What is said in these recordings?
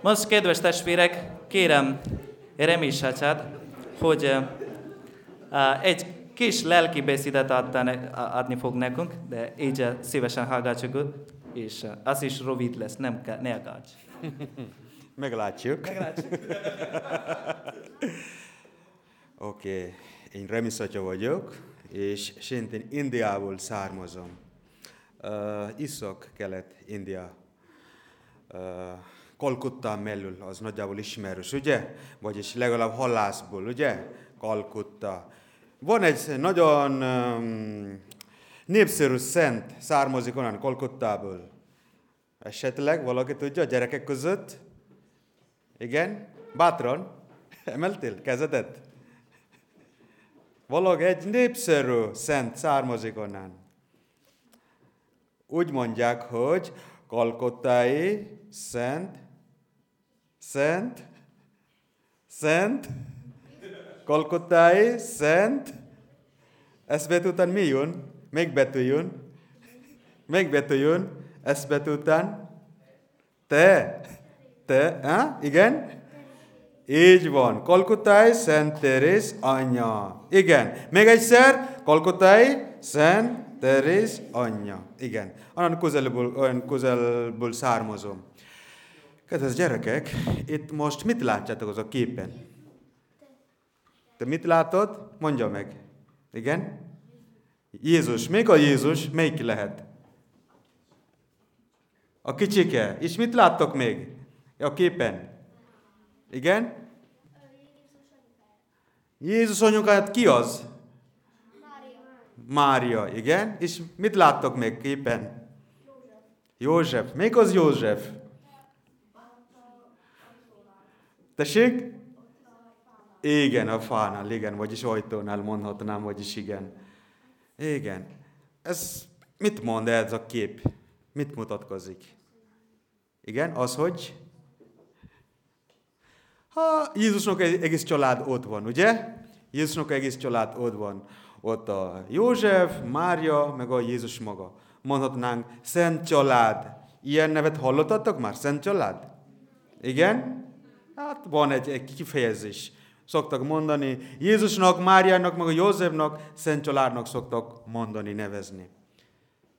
Most, kedves testvérek, kérem Remi Sacsát, hogy uh, egy kis lelki beszédet adni fog nekünk, de így szívesen hallgatjuk, és az is rövid lesz, nem kell, ne aggódj. Meglátjuk. Meglátjuk. Oké, okay. én Remi Szatya vagyok, és szintén Indiából származom. Uh, Iszak-kelet-India. Uh, Kalkutta mellől, az nagyjából ismerős, ugye? Vagyis legalább hallászból, ugye? Kalkutta. Van egy nagyon um, népszerű szent, származik onnan Kalkuttából. Esetleg valaki tudja a gyerekek között? Igen? Bátran? Emeltél kezedet? Valaki egy népszerű szent származik onnan. Úgy mondják, hogy kalkottai szent, szent, szent, kalkottai szent, ez betű után mi jön? Még betű jön? Még betű jön? Ez betű után? Te. Te. Ha? Igen? Így van. Kalkutai Szent Teréz anyja. Igen. Még egyszer. Kalkutai Szent Teréz anyja. Igen. Olyan közelből, olyan közelből származom. Kedves gyerekek, itt most mit látjátok az a képen? Te mit látod? Mondja meg. Igen? Jézus. Még a Jézus, melyik lehet? A kicsike. És mit láttok még? A képen. Igen? Jézus anyukáját ki az? Mária. Igen. És mit láttok még képen? József. Még az József? Tessék? Igen, a fánál, igen, vagyis ajtónál mondhatnám, vagyis igen. Igen. Ez mit mond ez a kép? Mit mutatkozik? Igen, az, hogy ha Jézusnak egész család ott van, ugye? Jézusnak egész család ott van. Ott a József, Mária, meg a Jézus maga. Mondhatnánk, Szent Család. Ilyen nevet hallottatok már? Szent Család? Igen? Hát van egy, egy kifejezés. Szoktak mondani, Jézusnak, Máriának, meg a Józsefnak, Szent Családnak szoktak mondani, nevezni.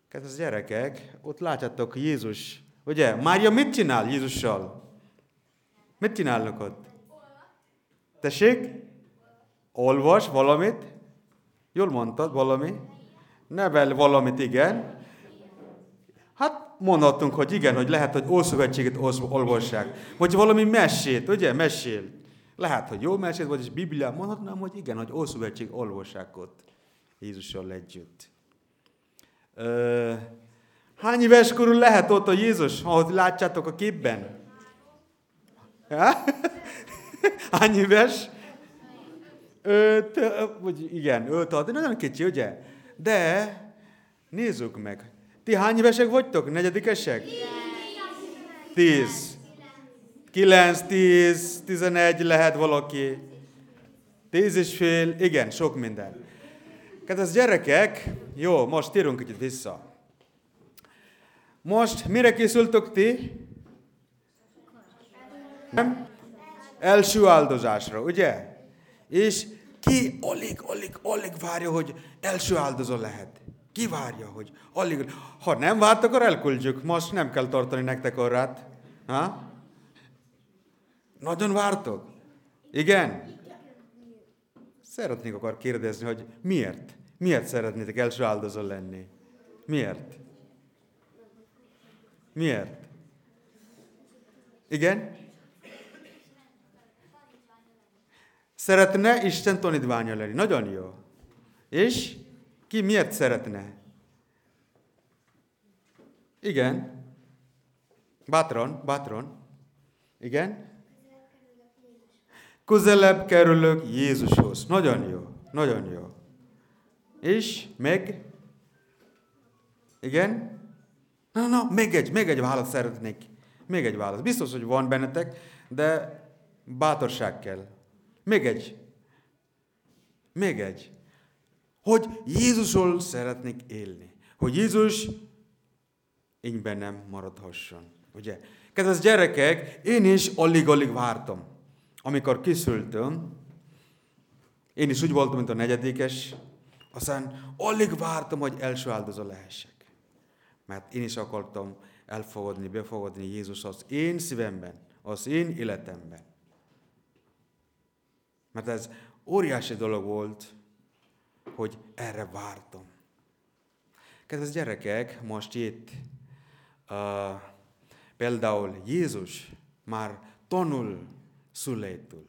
Kedves gyerekek, ott látjátok Jézus, ugye? Mária mit csinál Jézussal? Mit csinálnak ott? Tessék? Olvas valamit? Jól mondtad, valami? Nevel valamit, igen. Hát mondhatunk, hogy igen, hogy lehet, hogy Ószövetséget olvassák. Vagy valami mesét, ugye? Mesél. Lehet, hogy jó mesét, vagyis Bibliát mondhatnám, hogy igen, hogy Ószövetség olvassák ott Jézussal együtt. Ö, hány éves körül lehet ott a Jézus, ahogy látjátok a képben? Hány éves? Öt, vagy igen, öt, hat, nagyon kicsi, ugye? De nézzük meg. Ti hány évesek vagytok? Negyedikesek? Tíz. Kilenc, tíz, tizenegy lehet valaki. Tíz és fél, igen, sok minden. Kedves gyerekek, jó, most térünk kicsit vissza. Most mire készültök ti? Nem? Első áldozásra, ugye? És ki alig, alig, alig várja, hogy első áldozó lehet. Ki várja, hogy alig... Ha nem várt, akkor elküldjük. Most nem kell tartani nektek orrát. Ha? Nagyon vártok? Igen? Szeretnék akar kérdezni, hogy miért? Miért szeretnétek első áldozó lenni? Miért? Miért? Igen? Szeretne Isten tanítványa lenni. Nagyon jó. És ki miért szeretne? Igen. Bátran, bátran. Igen. Közelebb kerülök Jézushoz. Nagyon jó. Nagyon jó. És meg? Igen? Na, na, még egy, még egy választ szeretnék. Még egy válasz. Biztos, hogy van bennetek, de bátorság kell. Még egy. Még egy. Hogy Jézusról szeretnék élni. Hogy Jézus én bennem maradhasson. Ugye? Kedves gyerekek, én is alig-alig vártam. Amikor kiszültem, én is úgy voltam, mint a negyedikes, aztán alig vártam, hogy első áldozó lehessek. Mert én is akartam elfogadni, befogadni Jézus az én szívemben, az én életemben. Mert ez óriási dolog volt, hogy erre vártam. Kedves gyerekek, most itt uh, például Jézus már tanul szüleitől.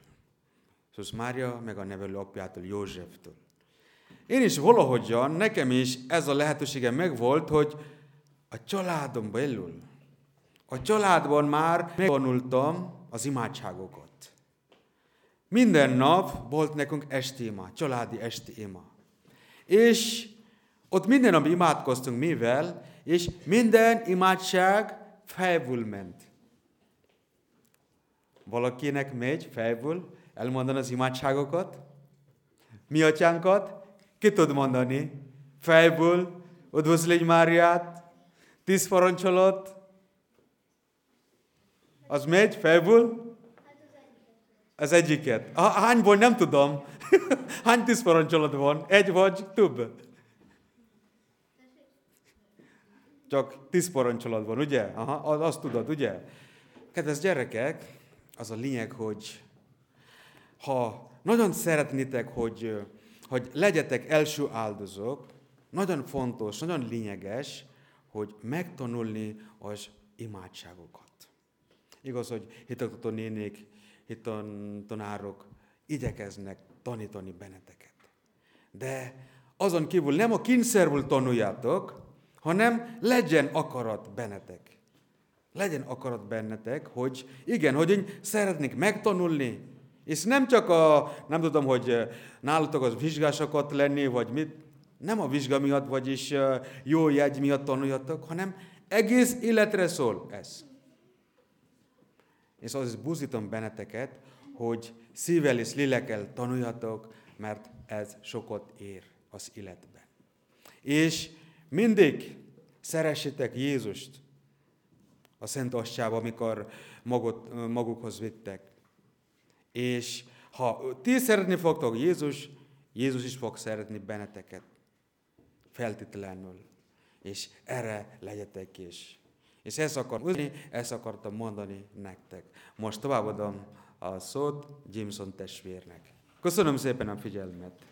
Jézus Mária, meg a nevelő apjától, Józseftől. Én is valahogyan, nekem is ez a lehetősége megvolt, hogy a családom belül, a családban már megtanultam az imádságokat. Minden nap volt nekünk esti ima, családi esti ima. És ott minden nap imádkoztunk mivel, és minden imádság fejből ment. Valakinek megy fejből elmondani az imádságokat? Mi atyánkat? Ki tud mondani? Fejből, üdvözlégy Máriát, tíz parancsolat, az megy fejből? Az egyiket. Hányból nem tudom. Hány tíz parancsolat van? Egy vagy több? Csak tíz parancsolat van, ugye? Aha, azt tudod, ugye? Kedves gyerekek, az a lényeg, hogy ha nagyon szeretnétek, hogy, hogy legyetek első áldozók, nagyon fontos, nagyon lényeges, hogy megtanulni az imádságokat. Igaz, hogy hitaktató nénék, hitan tanárok igyekeznek tanítani benneteket. De azon kívül nem a kényszerből tanuljátok, hanem legyen akarat bennetek. Legyen akarat bennetek, hogy igen, hogy én szeretnék megtanulni, és nem csak a, nem tudom, hogy nálatok az vizsgásokat lenni, vagy mit, nem a vizsga miatt, vagyis jó jegy miatt tanuljatok, hanem egész életre szól ez. És az buzítom benneteket, hogy szívvel és lélekkel tanuljatok, mert ez sokat ér az életben. És mindig szeressétek Jézust a Szent Astyába, amikor magot, magukhoz vittek. És ha ti szeretni fogtok Jézus, Jézus is fog szeretni benneteket. Feltétlenül. És erre legyetek is. És ezt, akar, ezt akartam mondani nektek. Most továbbadom a szót Jameson testvérnek. Köszönöm szépen a figyelmet!